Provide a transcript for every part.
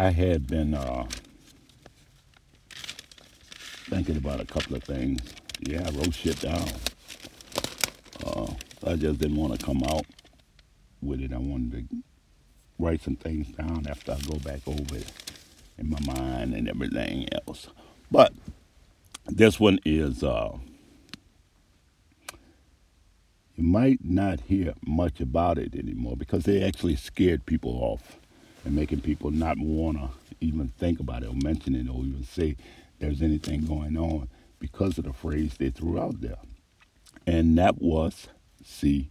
I had been uh, thinking about a couple of things. Yeah, I wrote shit down. Uh, I just didn't want to come out with it. I wanted to write some things down after I go back over it in my mind and everything else. But this one is, uh, you might not hear much about it anymore because they actually scared people off and making people not want to even think about it or mention it or even say there's anything going on because of the phrase they threw out there. And that was CRT,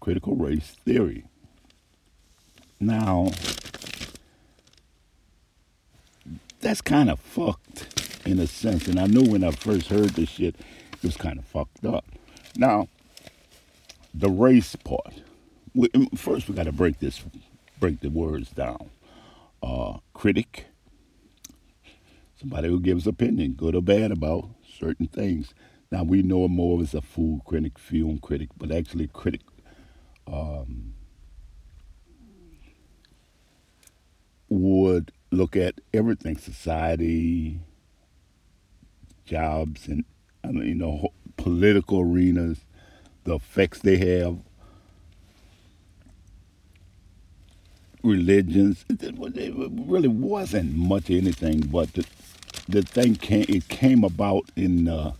critical race theory. Now, that's kind of fucked in a sense. And I knew when I first heard this shit, it was kind of fucked up. Now, the race part. We, first, we got to break this, break the words down. Uh, critic, somebody who gives opinion, good or bad, about certain things. Now we know more as a food critic, film critic, but actually critic. Um, would look at everything, society, jobs, and I mean, you know, political arenas, the effects they have, religions. It, really wasn't much anything, but the, the thing came. It came about in, uh,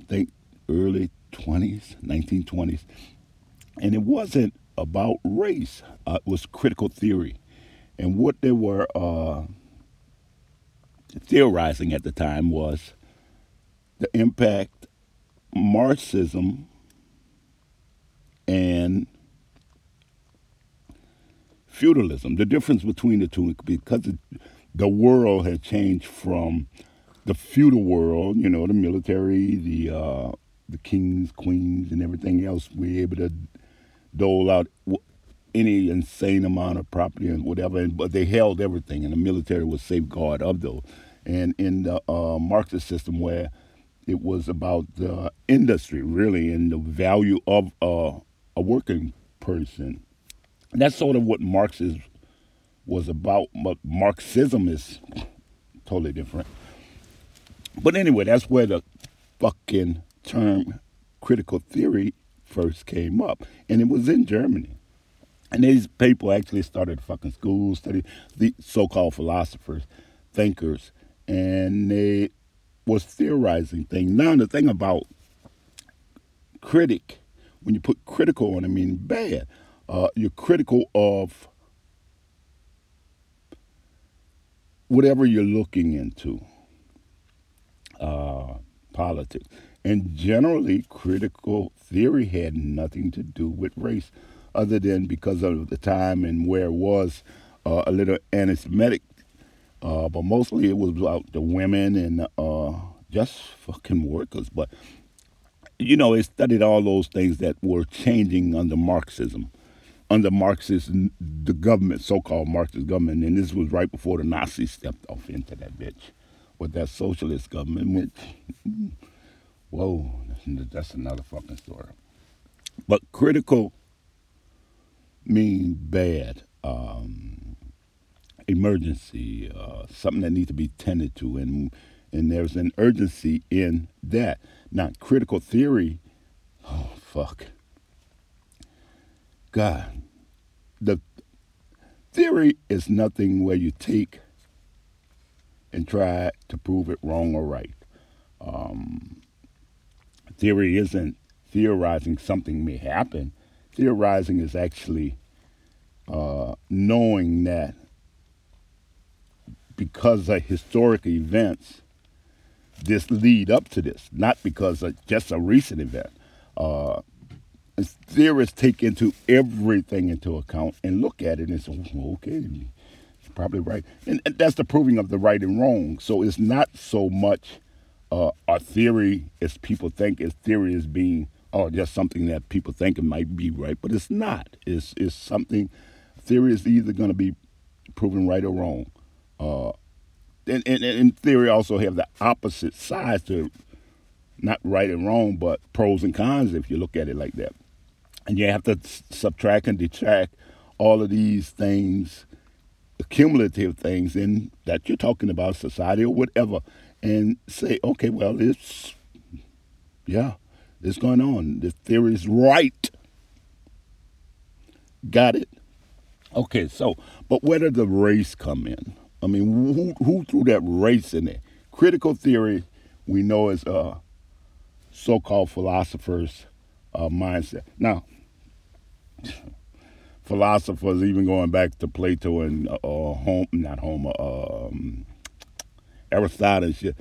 I think, early twenties, nineteen twenties, and it wasn't about race. Uh, it was critical theory and what they were uh, theorizing at the time was the impact Marxism and feudalism, the difference between the two, because it, the world had changed from the feudal world, you know, the military, the uh, the kings, queens, and everything else, we were able to dole out any insane amount of property and whatever, and, but they held everything, and the military was safeguard of those. And in the uh, Marxist system, where it was about the industry really and the value of uh, a working person, that's sort of what Marxism was about. But Marxism is totally different. But anyway, that's where the fucking term critical theory first came up, and it was in Germany. And these people actually started fucking schools, studied the so-called philosophers, thinkers, and they was theorizing things. Now the thing about critic, when you put critical on it, meaning bad, uh, you're critical of whatever you're looking into, uh, politics. And generally, critical theory had nothing to do with race other than because of the time and where it was uh, a little anti-Semitic. Uh, but mostly it was about the women and uh, just fucking workers. But you know, it studied all those things that were changing under Marxism, under Marxist the government, so-called Marxist government, and this was right before the Nazis stepped off into that bitch with that socialist government. Which, whoa, that's another fucking story. But critical mean bad, um, emergency, uh, something that needs to be tended to, and and there's an urgency in that. Not critical theory. Oh fuck. God, the theory is nothing where you take and try to prove it wrong or right. Um, theory isn't theorizing something may happen theorizing is actually uh, knowing that because of historic events, this lead up to this, not because of just a recent event. Uh, theorists take into everything into account and look at it and say, okay, it's probably right. And, and, that's the proving of the right and wrong. So it's not so much uh, a theory as people think as theory is being oh, just something that people think it might be right, but it's not. It's, it's something, theory is either going to be proven right or wrong. Uh, and, and, and theory also have the opposite sides to not right and wrong, but pros and cons if you look at it like that. And you have to subtract and detract all of these things, cumulative things, in that you're talking about society or whatever, and say, okay, well, it's yeah, it's going on. The theory is right. Got it. Okay, so but where did the race come in? I mean, who, who threw that race in there? Critical theory, we know, is a so-called philosophers' uh, mindset. Now, philosophers, even going back to Plato and uh, uh home, not Homer, um, Aristotle and shit,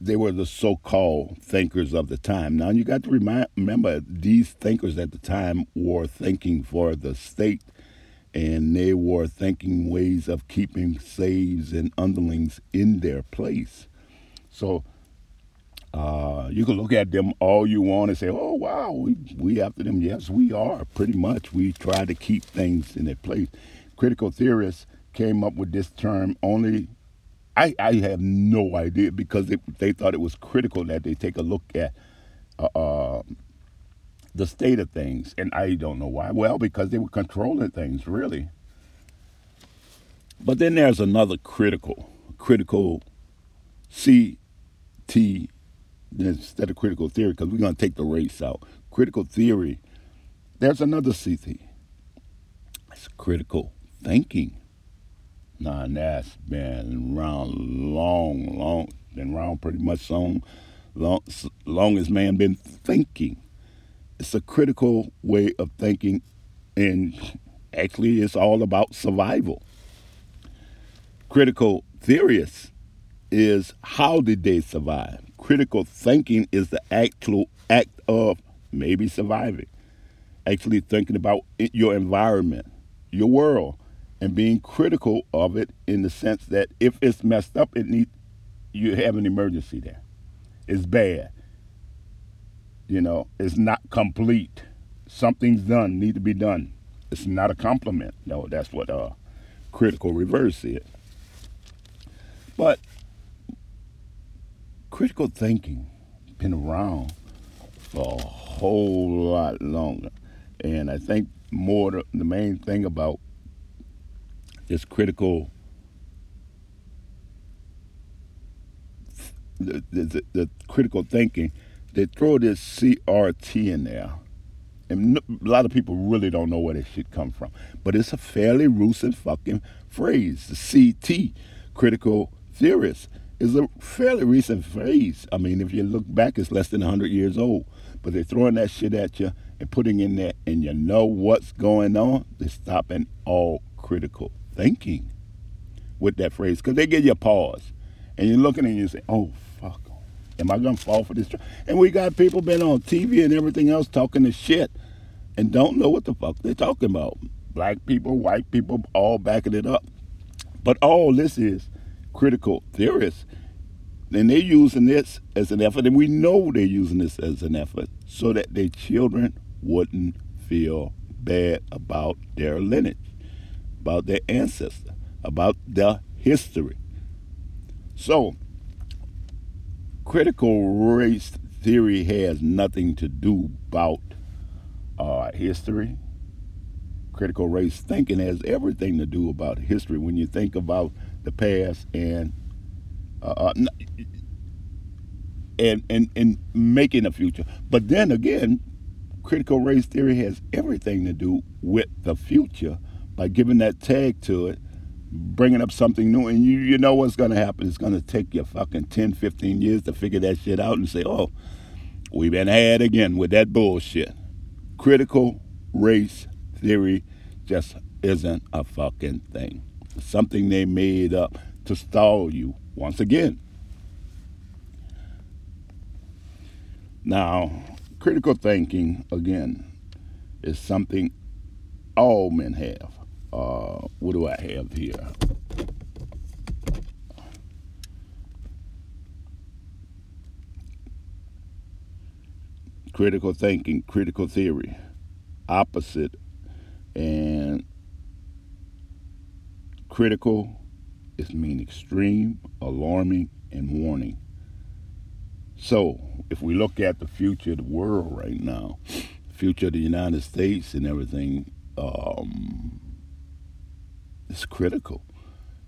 they were the so-called thinkers of the time. Now you got to remind, remember these thinkers at the time were thinking for the state, and they were thinking ways of keeping slaves and underlings in their place. So uh, you can look at them all you want and say, "Oh wow, we we after them." Yes, we are pretty much. We try to keep things in their place. Critical theorists came up with this term only I, I have no idea because they, they thought it was critical that they take a look at uh, uh, the state of things. And I don't know why. Well, because they were controlling things, really. But then there's another critical, critical CT instead of critical theory, because we're going to take the race out. Critical theory, there's another CT. It's critical thinking. Nah, that's been around long, long, been around pretty much long, long, long as man been thinking. It's a critical way of thinking, and actually, it's all about survival. Critical theorists is how did they survive? Critical thinking is the actual act of maybe surviving, actually thinking about your environment, your world and being critical of it in the sense that if it's messed up, it need you have an emergency there. It's bad. You know, it's not complete. Something's done, need to be done. It's not a compliment. No, that's what uh, critical reverse is. But critical thinking been around for a whole lot longer. And I think more the, the main thing about this critical the, the, the, critical thinking, they throw this CRT in there. And a lot of people really don't know where this shit come from. But it's a fairly recent fucking phrase. The CT, critical theorist, is a fairly recent phrase. I mean, if you look back, it's less than 100 years old. But they're throwing that shit at you and putting in there, and you know what's going on. They're stopping all critical thinking with that phrase because they give you a pause and you're looking and you say, oh, fuck, am I going to fall for this? And we got people been on TV and everything else talking this shit and don't know what the fuck they're talking about. Black people, white people, all backing it up. But all this is critical theorists. And they're using this as an effort, and we know they're using this as an effort so that their children wouldn't feel bad about their lineage about their ancestor, about their history. So, critical race theory has nothing to do about uh, history. Critical race thinking has everything to do about history when you think about the past and uh, uh and, and and making a future. But then again, critical race theory has everything to do with the future by giving that tag to it, bringing up something new, and you, you know what's going to happen. It's going to take you fucking 10, 15 years to figure that shit out and say, oh, we've been had again with that bullshit. Critical race theory just isn't a fucking thing. Something they made up to stall you once again. Now, critical thinking, again, is something all men have. Uh, what do I have here? Critical thinking, critical theory, opposite, and critical is mean extreme, alarming, and warning. So, if we look at the future of the world right now, future of the United States and everything um, is critical.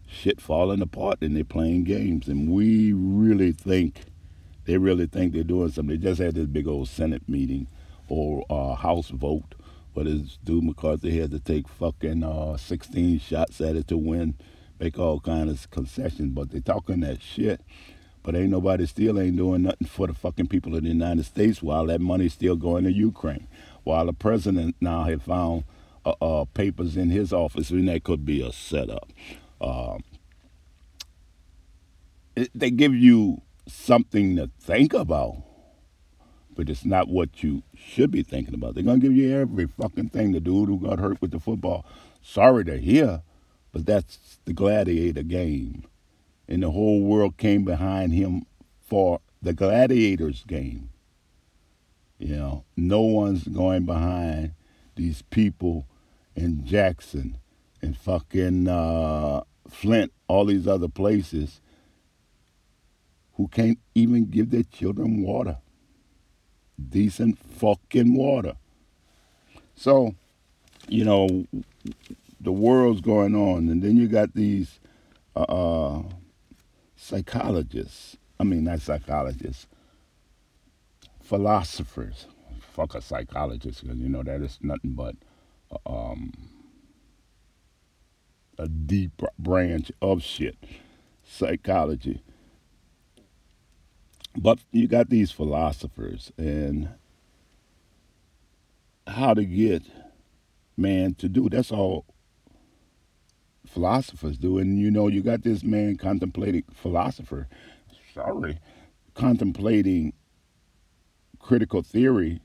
Shit falling apart and they're playing games. And we really think, they really think they're doing something. They just had this big old Senate meeting or uh, House vote where this dude McCarthy had to take fucking uh, 16 shots at it to win, make all kinds of concessions. But they're talking that shit. But ain't nobody still ain't doing nothing for the fucking people of the United States while that money's still going to Ukraine. While the president now have found uh, uh, papers in his office, and that could be a setup. Uh, it, they give you something to think about, but it's not what you should be thinking about. They're gonna give you every fucking thing. The dude who got hurt with the football, sorry to hear, but that's the gladiator game and the whole world came behind him for the gladiators game. You know, no one's going behind these people in Jackson and fucking uh, Flint, all these other places who can't even give their children water, decent fucking water. So, you know, the world's going on, and then you got these uh, uh psychologists, I mean, not psychologists, philosophers. Fuck a psychologist, because you know that is nothing but um, a deep branch of shit, psychology. But you got these philosophers and how to get man to do. That's all philosophers do. And you know, you got this man contemplating, philosopher, sorry, contemplating critical theory.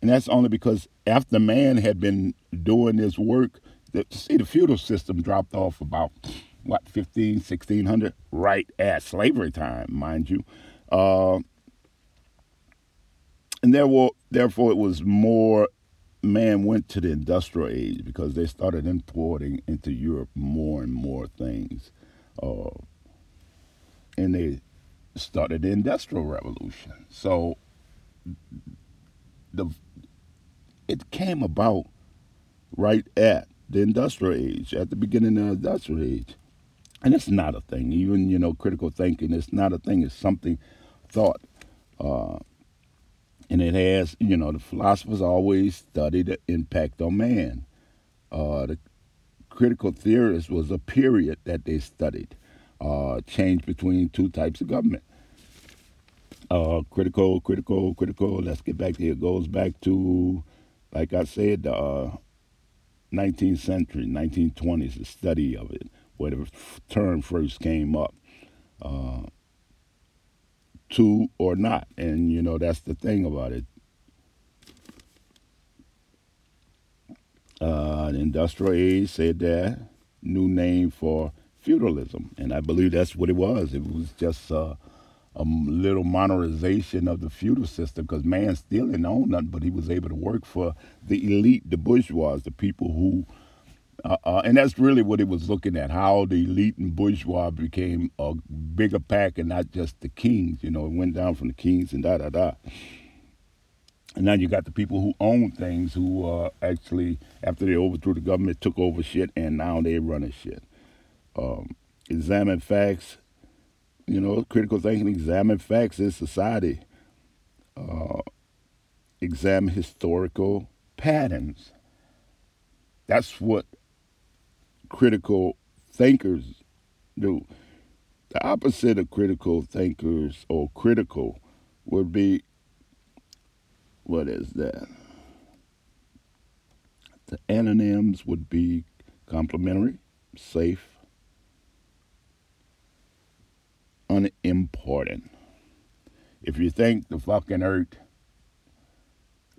And that's only because after man had been doing this work, the, see, the feudal system dropped off about, what, 15, 1600, right at slavery time, mind you. Uh, and there were, therefore, it was more man went to the industrial age because they started importing into Europe more and more things. Uh, and they started the industrial revolution. So the it came about right at the industrial age, at the beginning of the industrial age. And it's not a thing. Even, you know, critical thinking, it's not a thing. It's something thought. Uh, and it has, you know, the philosophers always study the impact on man. Uh, the critical theorists was a period that they studied, uh, change between two types of government. Uh, critical, critical, critical. Let's get back here. It goes back to, like I said, the uh, 19th century, 1920s, the study of it, where the term first came up. To or not. And, you know, that's the thing about it. Uh, industrial age said that new name for feudalism. And I believe that's what it was. It was just uh, a little modernization of the feudal system because man still didn't own nothing, but he was able to work for the elite, the bourgeois, the people who uh, uh, and that's really what it was looking at how the elite and bourgeois became a bigger pack and not just the kings. You know, it went down from the kings and da da da. And now you got the people who own things who uh, actually, after they overthrew the government, took over shit and now they're running shit. Um, examine facts, you know, critical thinking, examine facts in society. Uh, examine historical patterns. That's what critical thinkers do. The opposite of critical thinkers or critical would be what is that? The antonyms would be complimentary, safe, unimportant. If you think the fucking earth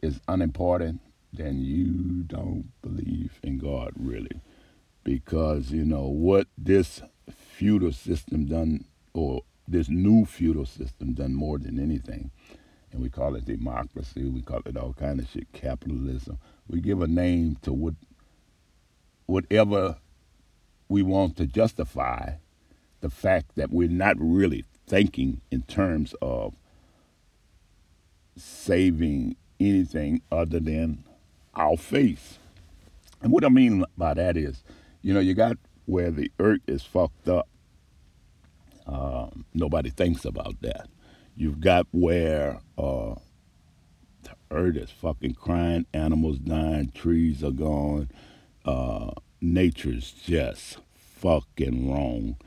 is unimportant, then you don't believe in God really because you know what this feudal system done or this new feudal system done more than anything and we call it democracy we call it all kind of shit capitalism we give a name to what whatever we want to justify the fact that we're not really thinking in terms of saving anything other than our face. And what I mean by that is, you know, you got where the earth is fucked up. Um, nobody thinks about that. You've got where uh, the earth is fucking crying, animals dying, trees are gone, uh, nature's just fucking wrong.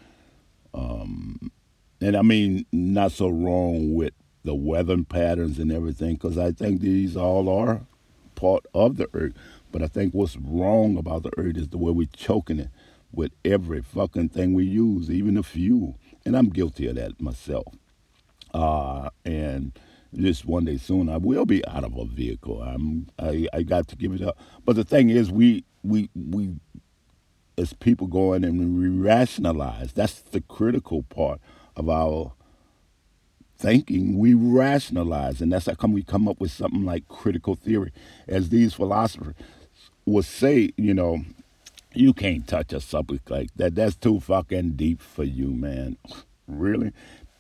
Um, and I mean, not so wrong with the weather patterns and everything, because I think these all are part of the earth. But I think what's wrong about the earth is the way we're choking it with every fucking thing we use, even the fuel. And I'm guilty of that myself. Uh, and just one day soon, I will be out of a vehicle. I'm, I, I got to give it up. But the thing is, we, we, we, as people go in and we rationalize. That's the critical part of our thinking. We rationalize, and that's how come we come up with something like critical theory. As these philosophers would say, you know, you can't touch a subject like that. That's too fucking deep for you, man. Really?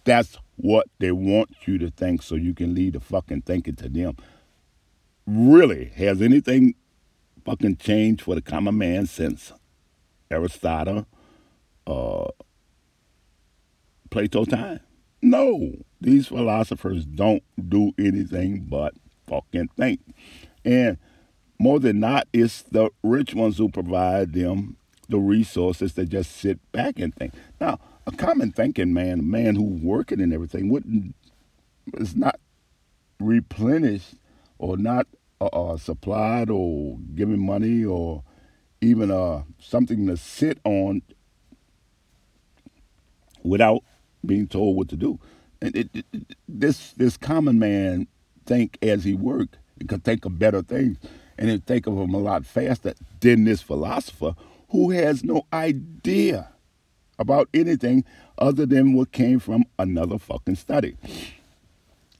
That's what they want you to think so you can lead the fucking thinking to them. Really? Has anything fucking changed for the common man since Aristotle, uh, Plato time? No. These philosophers don't do anything but fucking think. And more than not, it's the rich ones who provide them the resources to just sit back and think. Now, a common thinking man, a man who's working and everything, wouldn't is not replenished or not uh, uh, supplied or given money or even uh, something to sit on without being told what to do. And it, it, this this common man think as he work, he could think of better things and think of them a lot faster than this philosopher who has no idea about anything other than what came from another fucking study.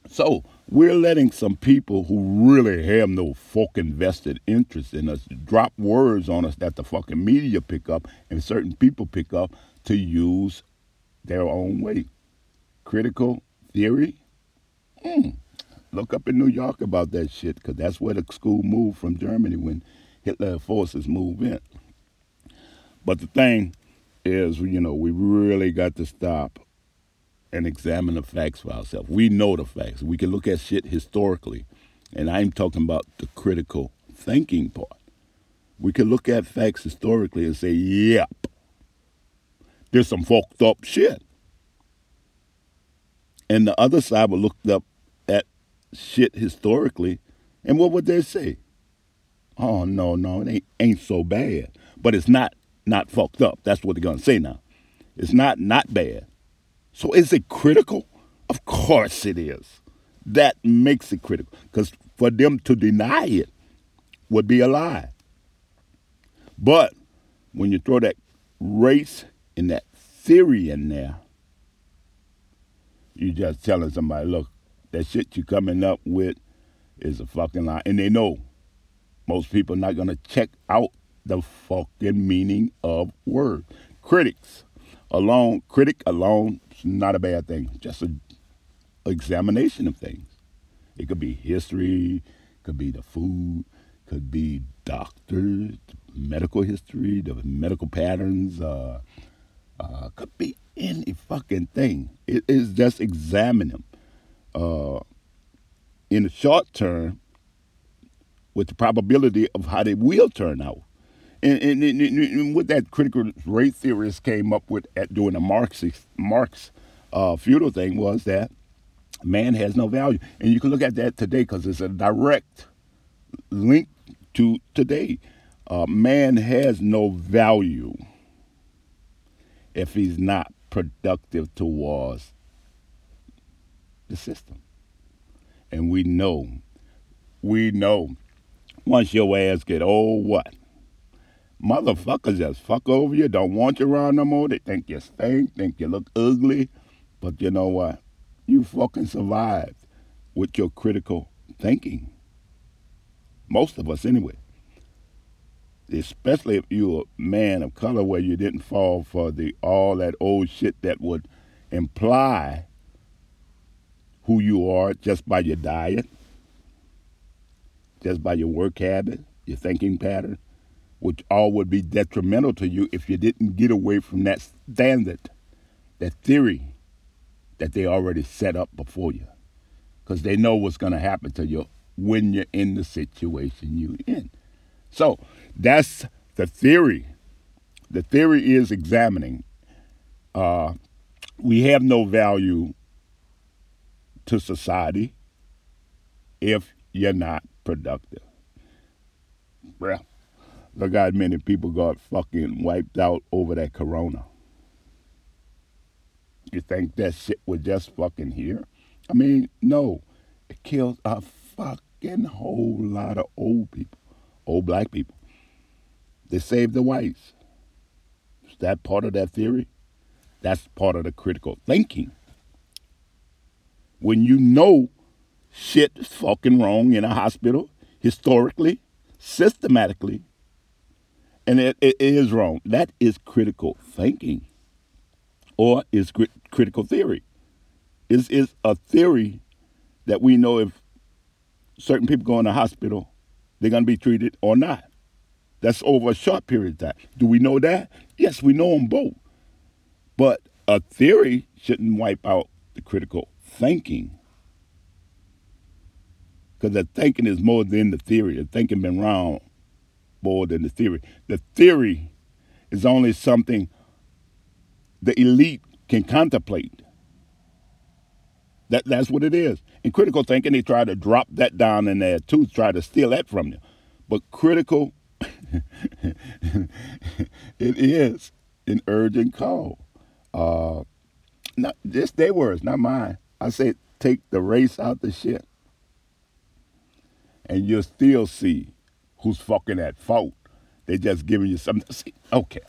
So we're letting some people who really have no fucking vested interest in us drop words on us that the fucking media pick up and certain people pick up to use their own way. Critical theory? Hmm. Look up in New York about that shit, because that's where the school moved from Germany when Hitler forces moved in. But the thing is, you know, we really got to stop and examine the facts for ourselves. We know the facts. We can look at shit historically, and I'm talking about the critical thinking part. We can look at facts historically and say, yep, there's some fucked up shit. And the other side will look up shit historically, and what would they say? Oh no, no, it ain't, ain't so bad. But it's not not fucked up. That's what they're gonna say now. It's not not bad. So is it critical? Of course it is. That makes it critical. Because for them to deny it would be a lie. But when you throw that race and that theory in there, you're just telling somebody, look, that shit you coming up with is a fucking lie. And they know most people not gonna check out the fucking meaning of word. Critics alone, critic alone, is not a bad thing. Just a examination of things. It could be history, could be the food, could be doctors, medical history, the medical patterns, uh, uh, could be any fucking thing. It is just examine them uh, in the short term with the probability of how they will turn out. And, and, and, and what that critical race theorist came up with at doing the Marxist Marx uh, feudal thing was that man has no value, and you can look at that today because it's a direct link to today. Uh, man has no value if he's not productive towards the system. And we know, we know, once your ass get old, what? Motherfuckers just fuck over you, don't want you around no more. They think you stink, think you look ugly. But you know what? You fucking survived with your critical thinking. Most of us, anyway. Especially if you're a man of color where you didn't fall for the all that old shit that would imply who you are just by your diet, just by your work habit. your thinking pattern, which all would be detrimental to you if you didn't get away from that standard, that theory that they already set up before you. Because they know what's going to happen to you when you're in the situation you're in. So that's the theory. The theory is examining. Uh, we have no value to society if you're not productive. Well, look how many people got fucking wiped out over that corona. You think that shit was just fucking here? I mean, no. It killed a fucking whole lot of old people, old black people. They saved the whites. Is that part of that theory? That's part of the critical thinking. When you know shit is fucking wrong in a hospital, historically, systematically, and it, it is wrong. That is critical thinking, or is crit- critical theory. Is is a theory that we know if certain people go in the hospital, they're going to be treated or not. That's over a short period of time. Do we know that? Yes, we know them both. But a theory shouldn't wipe out the critical thinking. Because the thinking is more than the theory. The thinking been wrong more than the theory. The theory is only something the elite can contemplate. That, that's what it is. In critical thinking, they try to drop that down in there too, try to steal that from you. But critical, it is an urgent call. Uh, not just their words, not mine. I say take the race out the shit, and you'll still see who's fucking at fault. They just giving you something. To see, okay,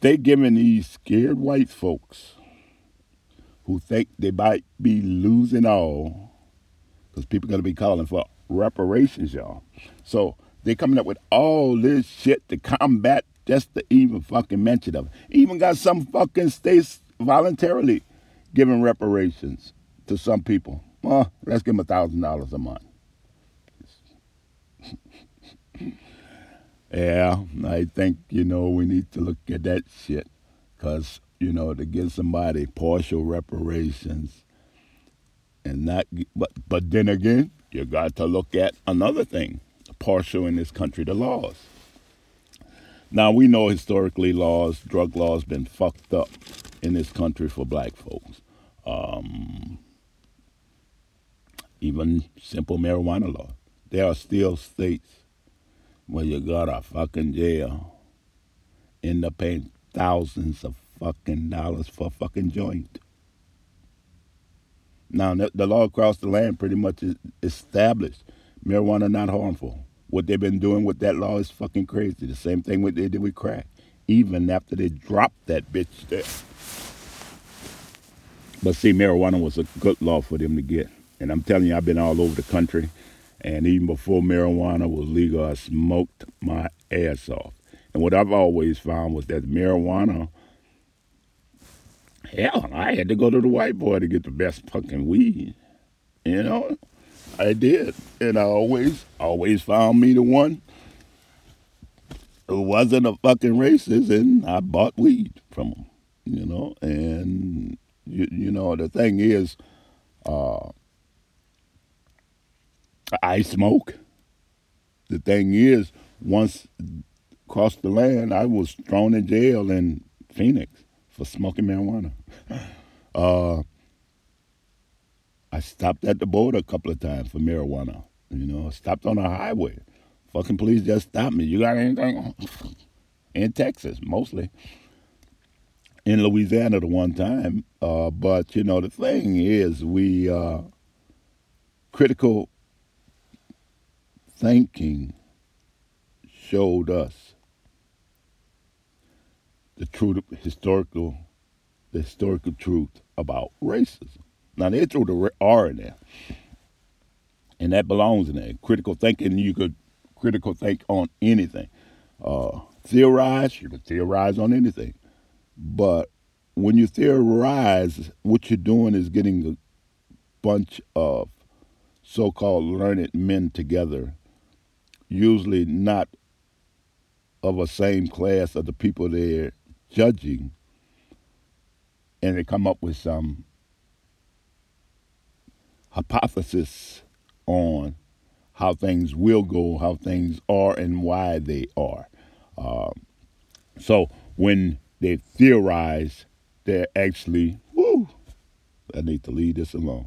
they giving these scared white folks who think they might be losing all, because people are gonna be calling for reparations, y'all. So they coming up with all this shit to combat just to even fucking mention of it. Even got some fucking states voluntarily giving reparations to some people. Well, let's give them a thousand dollars a month. yeah, I think you know we need to look at that shit, cause you know to give somebody partial reparations and not, but but then again, you got to look at another thing, partial in this country, the laws. Now we know historically laws, drug laws, been fucked up in this country for black folks. Um, even simple marijuana law. There are still states where you got a fucking jail, end up paying thousands of fucking dollars for a fucking joint. Now the law across the land pretty much established marijuana not harmful. What they've been doing with that law is fucking crazy. The same thing what they did with crack, even after they dropped that bitch there. But see, marijuana was a good law for them to get. And I'm telling you, I've been all over the country. And even before marijuana was legal, I smoked my ass off. And what I've always found was that marijuana, hell, I had to go to the white boy to get the best fucking weed. You know? I did, and I always, always found me the one who wasn't a fucking racist, and I bought weed from him, you know. And you, you know, the thing is, uh, I smoke. The thing is, once across the land, I was thrown in jail in Phoenix for smoking marijuana. Uh, I stopped at the border a couple of times for marijuana. You know, stopped on the highway. Fucking police just stopped me. You got anything? In Texas, mostly. In Louisiana, the one time. Uh, but you know, the thing is, we uh, critical thinking showed us the true historical, the historical truth about racism. Now they threw the R in there, and that belongs in there. Critical thinking, you could critical think on anything. Uh, theorize, you could theorize on anything, but when you theorize, what you're doing is getting a bunch of so-called learned men together usually not of a same class of the people they're judging, and they come up with some hypothesis on how things will go, how things are, and why they are. Um, so when they theorize, they're actually, whoo, I need to leave this alone.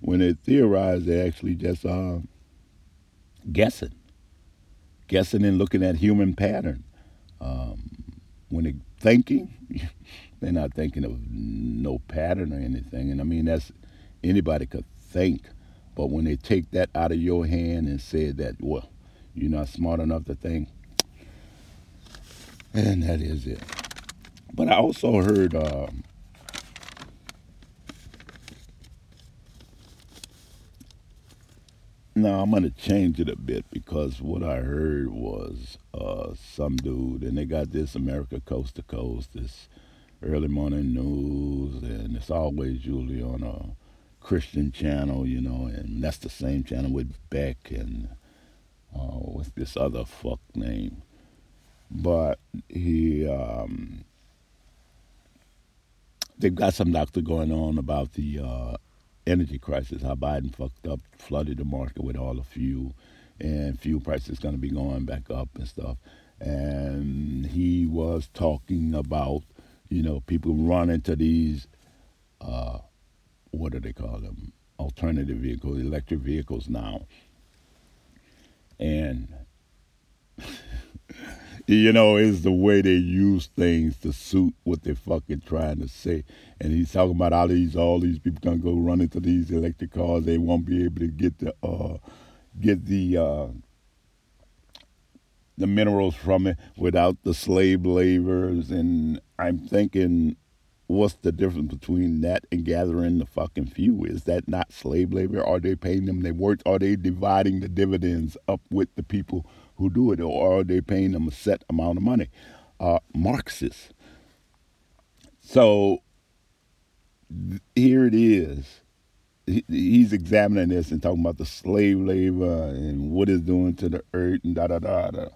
When they theorize, they're actually just uh, guessing, guessing and looking at human pattern. Um, when they're thinking, they're not thinking of no pattern or anything. And I mean, that's anybody could think, but when they take that out of your hand and say that, well, you're not smart enough to think, and that is it. But I also heard. Um, no, I'm gonna change it a bit because what I heard was uh, some dude, and they got this America Coast to Coast, this early morning news, and it's always usually on a Christian channel, you know, and that's the same channel with Beck and uh, what's this other fuck name? But he, um, they've got some doctor going on about the uh, energy crisis, how Biden fucked up, flooded the market with all the fuel, and fuel prices going to be going back up and stuff. And he was talking about, you know, people run into these, uh, what do they call them? Alternative vehicles, electric vehicles now. And you know, is the way they use things to suit what they're fucking trying to say. And he's talking about all these all these people gonna go run into these electric cars. They won't be able to get the uh, get the uh, the minerals from it without the slave laborers. And I'm thinking, what's the difference between that and gathering the fucking few? Is that not slave labor? Are they paying them their work? Are they dividing the dividends up with the people? Who do it, or are they paying them a set amount of money? Uh, Marxists. So here it is. He, he's examining this and talking about the slave labor and what it's doing to the earth and da da da da.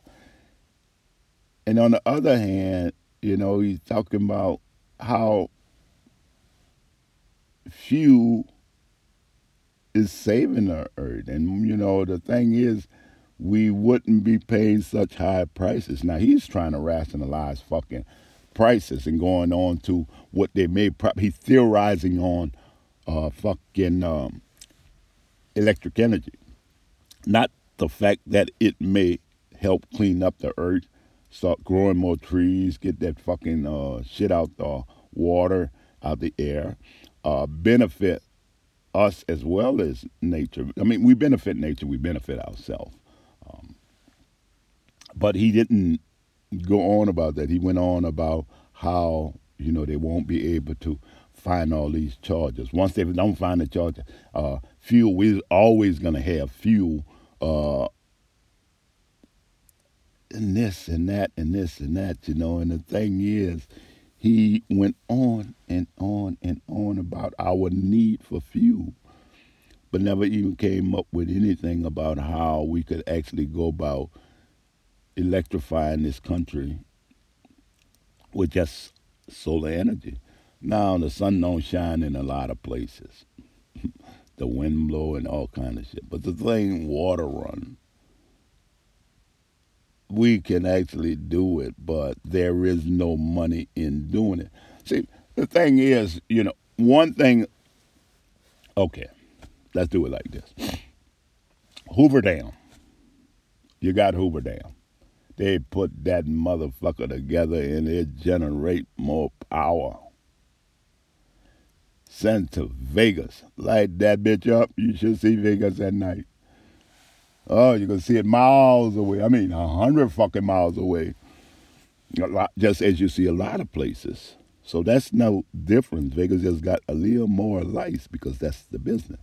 And on the other hand, you know, he's talking about how few is saving the earth. And, you know, the thing is, we wouldn't be paying such high prices. Now he's trying to rationalize fucking prices and going on to what they may. Pro- he's theorizing on uh, fucking um, electric energy, not the fact that it may help clean up the earth, start growing more trees, get that fucking uh, shit out the water, out the air, uh, benefit us as well as nature. I mean, we benefit nature, we benefit ourselves. But he didn't go on about that. He went on about how you know they won't be able to find all these charges. Once they don't find the charges, uh, fuel we're always going to have fuel. Uh, and this and that and this and that, you know. And the thing is, he went on and on and on about our need for fuel, but never even came up with anything about how we could actually go about electrifying this country with just solar energy. Now the sun don't shine in a lot of places. the wind blow and all kind of shit. But the thing water run. We can actually do it, but there is no money in doing it. See, the thing is, you know, one thing okay, let's do it like this. Hoover Dam. You got Hoover Dam they put that motherfucker together and it generate more power. Send to Vegas. Light that bitch up. You should see Vegas at night. Oh, you can see it miles away. I mean, a hundred fucking miles away. just as you see a lot of places. So that's no difference. Vegas just got a little more lights because that's the business.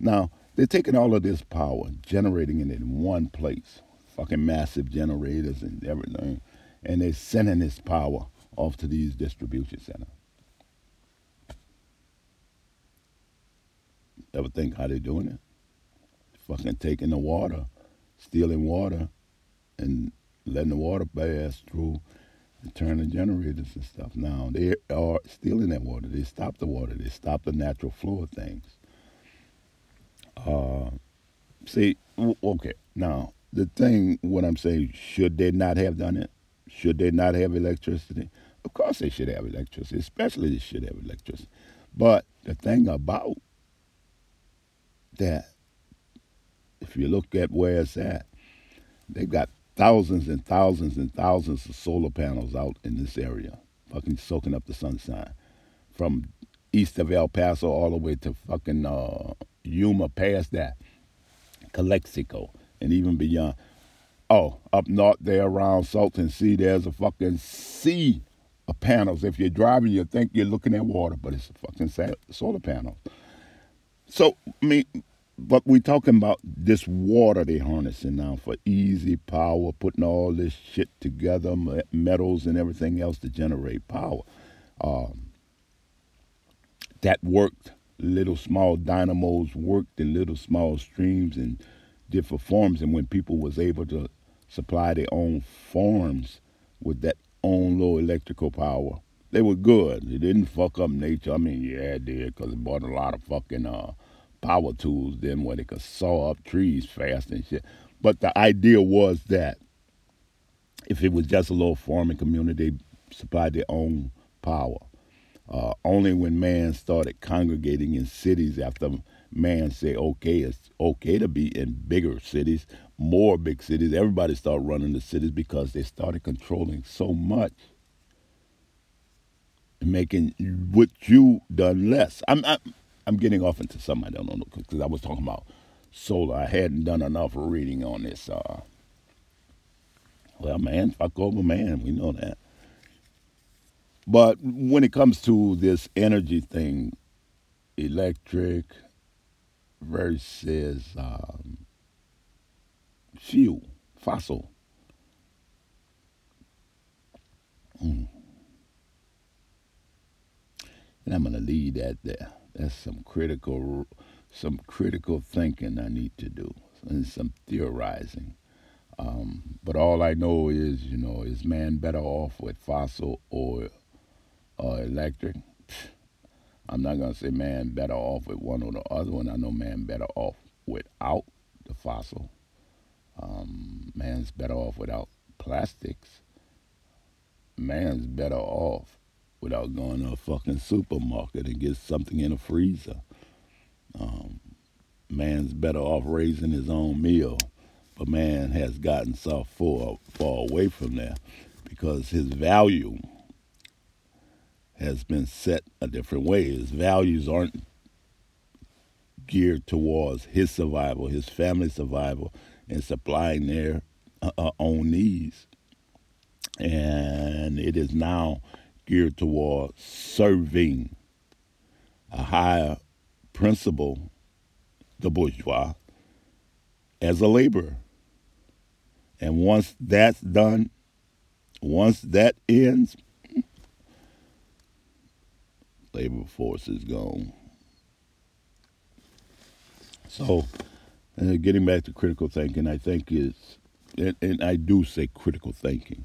Now, they're taking all of this power, generating it in one place fucking massive generators and everything, and they're sending this power off to these distribution centers. Ever think how they're doing it? Fucking taking the water, stealing water and letting the water pass through and turn the generators and stuff. Now they are stealing that water. They stop the water. They stop the natural flow of things. Uh, see, okay. Now the thing, what I'm saying, should they not have done it? Should they not have electricity? Of course they should have electricity, especially they should have electricity. But the thing about that, if you look at where it's at, they've got thousands and thousands and thousands of solar panels out in this area, fucking soaking up the sunshine. From east of El Paso all the way to fucking uh, Yuma, past that, Calexico, and even beyond. Oh, up north there around Salton Sea, there's a fucking sea of panels. If you're driving, you think you're looking at water, but it's a fucking solar panel. So, I mean, but we're talking about this water they harnessing now for easy power, putting all this shit together, metals and everything else to generate power. Um, that worked. Little small dynamos worked in little small streams and different forms. And when people was able to supply their own farms with that own low electrical power, they were good. It didn't fuck up nature. I mean, yeah, it did because it brought a lot of fucking uh, power tools then where they could saw up trees fast and shit. But the idea was that if it was just a little farming community, they supplied their own power. Uh, only when man started congregating in cities after man said, okay, it's okay to be in bigger cities, more big cities. Everybody started running the cities because they started controlling so much and making what you done less. I'm, I'm I'm getting off into something I don't know because I was talking about solar. I hadn't done enough reading on this. Uh, well, man, fuck over man. We know that. But when it comes to this energy thing, electric versus um, fuel, fossil. Mm. And I'm going to leave that there. That's some critical, some critical thinking I need to do, and some theorizing. Um, but all I know is, you know, is man better off with fossil or electric? I'm not gonna say man better off with one or the other one. I know man better off without the fossil. Um, man's better off without plastics. Man's better off without going to a fucking supermarket and get something in a freezer. Um, man's better off raising his own meal, but man has gotten so far, far away from that because his value has been set a different way. His values aren't geared towards his survival, his family's survival, and supplying their uh, uh own needs. And it is now geared toward serving a higher principle, the bourgeois, as a laborer. And once that's done, once that ends, labor force is gone. So, uh, getting back to critical thinking, I think is, and, and I do say critical thinking.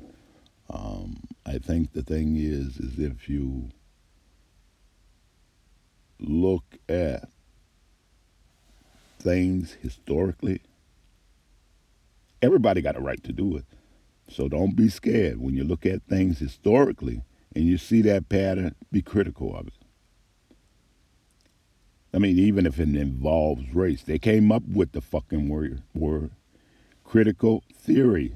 Um, I think the thing is, is if you look at things historically, everybody got a right to do it. So don't be scared when you look at things historically and you see that pattern, be critical of it. I mean, even if it involves race, they came up with the fucking word, word critical theory.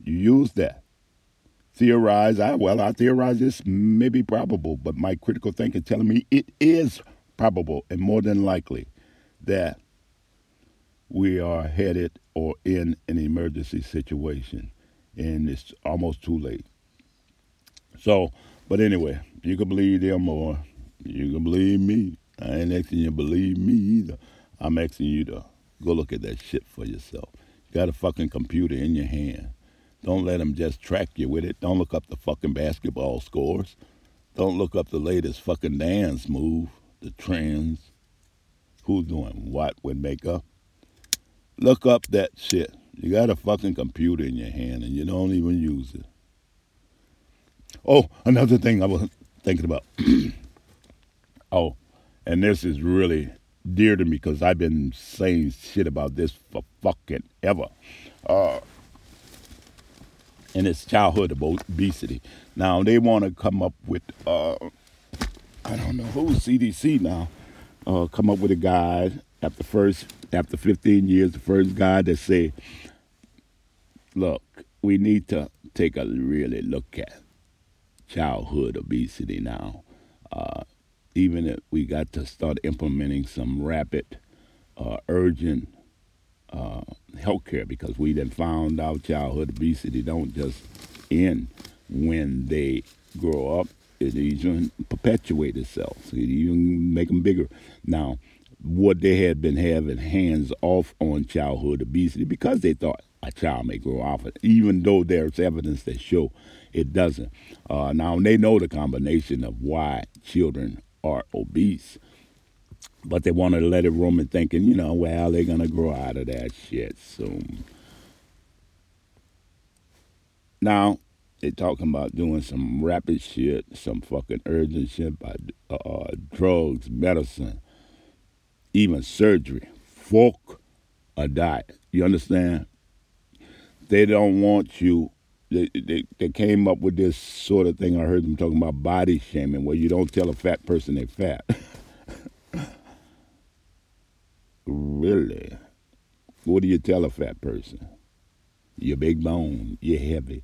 You use that. Theorize, I well, I theorize this may be probable, but my critical thinking telling me it is probable and more than likely that we are headed or in an emergency situation and it's almost too late. So, but anyway, you can believe them or you can believe me. I ain't asking you to believe me either. I'm asking you to go look at that shit for yourself. You got a fucking computer in your hand. Don't let them just track you with it. Don't look up the fucking basketball scores. Don't look up the latest fucking dance move, the trends. Who's doing what with makeup? Look up that shit. You got a fucking computer in your hand and you don't even use it. Oh, another thing I was thinking about. oh, and this is really dear to me because I've been saying shit about this for fucking ever. Uh, and it's childhood obesity. Now they want to come up with uh, I don't know who's CDC now. Uh, come up with a guide after first after 15 years, the first guide that say, look, we need to take a really look at childhood obesity now. Uh, even if we got to start implementing some rapid, uh, urgent uh, health care because we then found out childhood obesity don't just end when they grow up. It even perpetuate itself. It even make them bigger. Now, what they had been having hands off on childhood obesity because they thought a child may grow off it, even though there's evidence that show it doesn't. Uh, now they know the combination of why children are obese, but they want to let it roam and thinking, you know, well, they're gonna grow out of that shit soon. Now they talking about doing some rapid shit, some fucking urgent shit by uh, drugs, medicine, even surgery. Fuck a diet. You understand? They don't want you. They, they, they came up with this sort of thing. I heard them talking about body shaming, where you don't tell a fat person they're fat. really? What do you tell a fat person? You're big bone, you're heavy,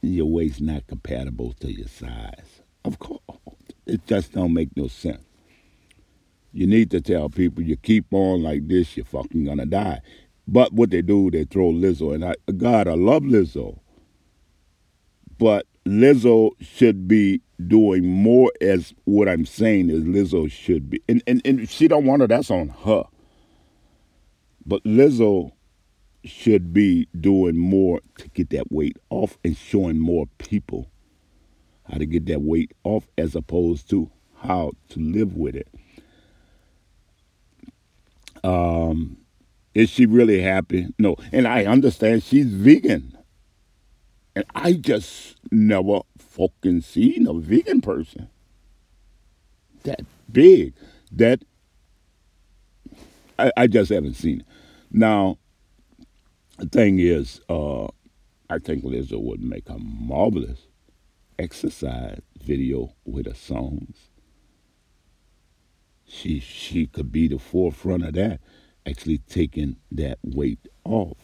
your weight's not compatible to your size. Of course, it just don't make no sense. You need to tell people you keep on like this, you're fucking gonna die. But what they do, they throw Lizzo, and I, God, I love Lizzo, but Lizzo should be doing more. As what I'm saying is, Lizzo should be, and and, and she don't want her. That's on her. But Lizzo should be doing more to get that weight off and showing more people how to get that weight off as opposed to how to live with it. Um, is she really happy? No. And I understand she's vegan. And I just never fucking seen a vegan person that big. That I, I just haven't seen it. Now, the thing is, uh, I think Lizzo would make a marvelous exercise video with her songs she she could be the forefront of that, actually taking that weight off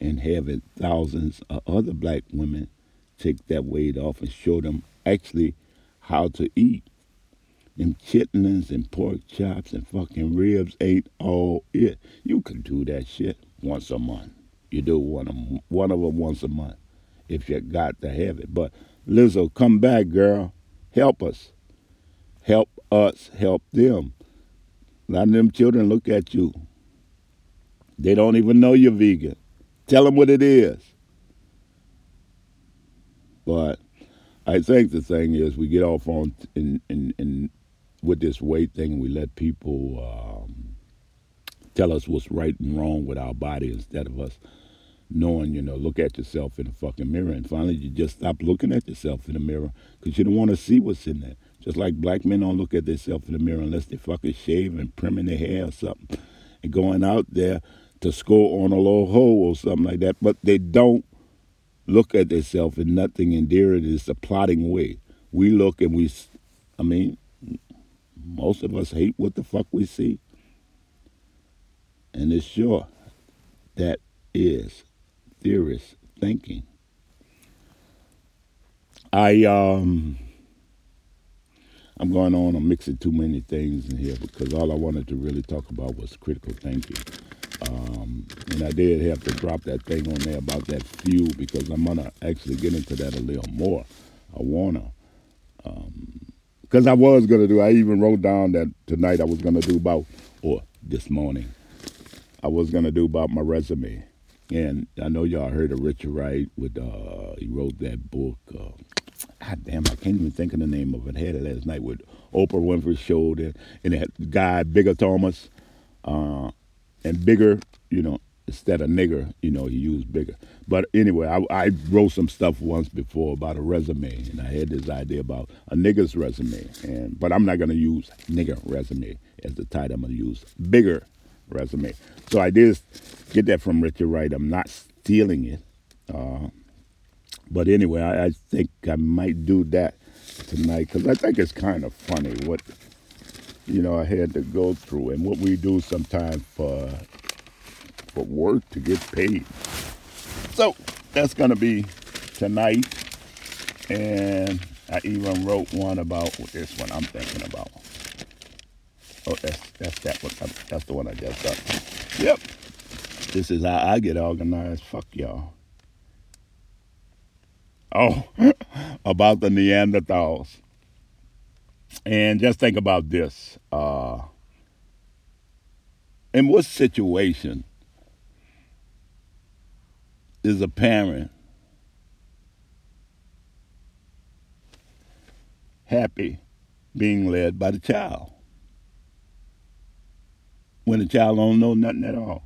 and having thousands of other black women take that weight off and show them actually how to eat. Them chitlins and pork chops and fucking ribs ain't all it. You can do that shit once a month. You do one of one of them once a month if you got to have it. But Lizzo, come back, girl. Help us. Help us help them. A lot of them children look at you. They don't even know you're vegan. Tell them what it is. But I think the thing is we get off on in in, in with this weight thing. We let people um, tell us what's right and wrong with our body instead of us knowing, you know, look at yourself in the fucking mirror. And finally, you just stop looking at yourself in the mirror because you don't want to see what's in there. Just like black men don't look at themselves in the mirror unless they fucking shave and trimming their hair or something and going out there to score on a little hole or something like that. But they don't look at themselves and nothing endearing. It's a plotting way. We look and we, I mean, most of us hate what the fuck we see. And it's sure that is theorist thinking. I um I'm going on. I'm mixing too many things in here because all I wanted to really talk about was critical thinking. Um, and I did have to drop that thing on there about that fuel because I'm gonna actually get into that a little more. I wanna, because um, I was gonna do. I even wrote down that tonight I was gonna do about, or this morning, I was gonna do about my resume. And I know y'all heard of Richard Wright with uh, he wrote that book. Uh, God damn, I can't even think of the name of it. I had it last night with Oprah Winfrey showed it, and that guy Bigger Thomas. Uh, and bigger, you know, instead of nigger, you know, he used bigger. But anyway, I, I wrote some stuff once before about a resume, and I had this idea about a nigger's resume. And but I'm not gonna use nigger resume as the title. I'm gonna use bigger resume. So I did get that from Richard Wright. I'm not stealing it. Uh, but anyway, I, I, think I might do that tonight because I think it's kind of funny what you know I had to go through and what we do sometimes for for work to get paid. So that's gonna be tonight, and I even wrote one about this one I'm thinking about. Oh, that's that's that one. That's the one I just done. Yep. This is how I get organized. Fuck y'all. Oh, about the Neanderthals. And just think about this. Uh, in what situation is a parent happy being led by the child when the child don't know nothing at all?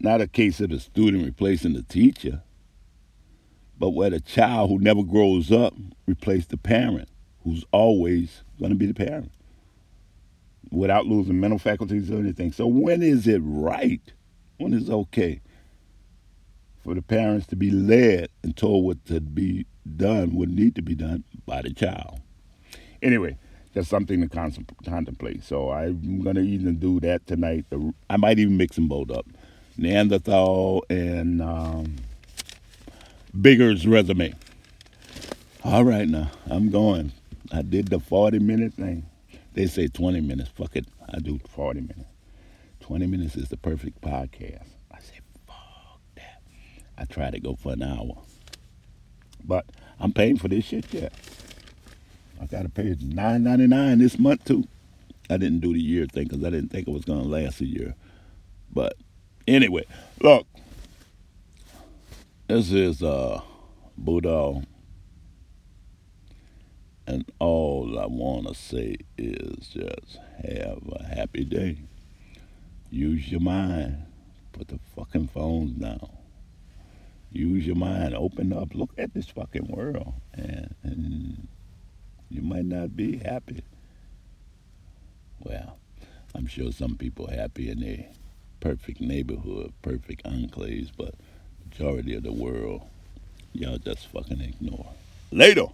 Not a case of the student replacing the teacher, but where the child who never grows up replaces the parent who's always going to be the parent without losing mental faculties or anything. So when is it right? When is it okay for the parents to be led and told what to be done, what need to be done by the child? Anyway, that's something to contemplate. So I'm going to even do that tonight. I might even mix them both up. Neanderthal and um, Bigger's resume. All right, now I'm going. I did the 40 minute thing. They say 20 minutes. Fuck it. I do 40 minutes. 20 minutes is the perfect podcast. I say, fuck that. I try to go for an hour. But I'm paying for this shit yet. I got to pay $9.99 this month, too. I didn't do the year thing because I didn't think it was going to last a year. But Anyway, look, this is uh, Buddha, and all I want to say is just have a happy day. Use your mind. Put the fucking phones down. Use your mind. Open up. Look at this fucking world, and, and you might not be happy. Well, I'm sure some people happy in their perfect neighborhood, perfect enclaves, but majority of the world, y'all just fucking ignore. Later.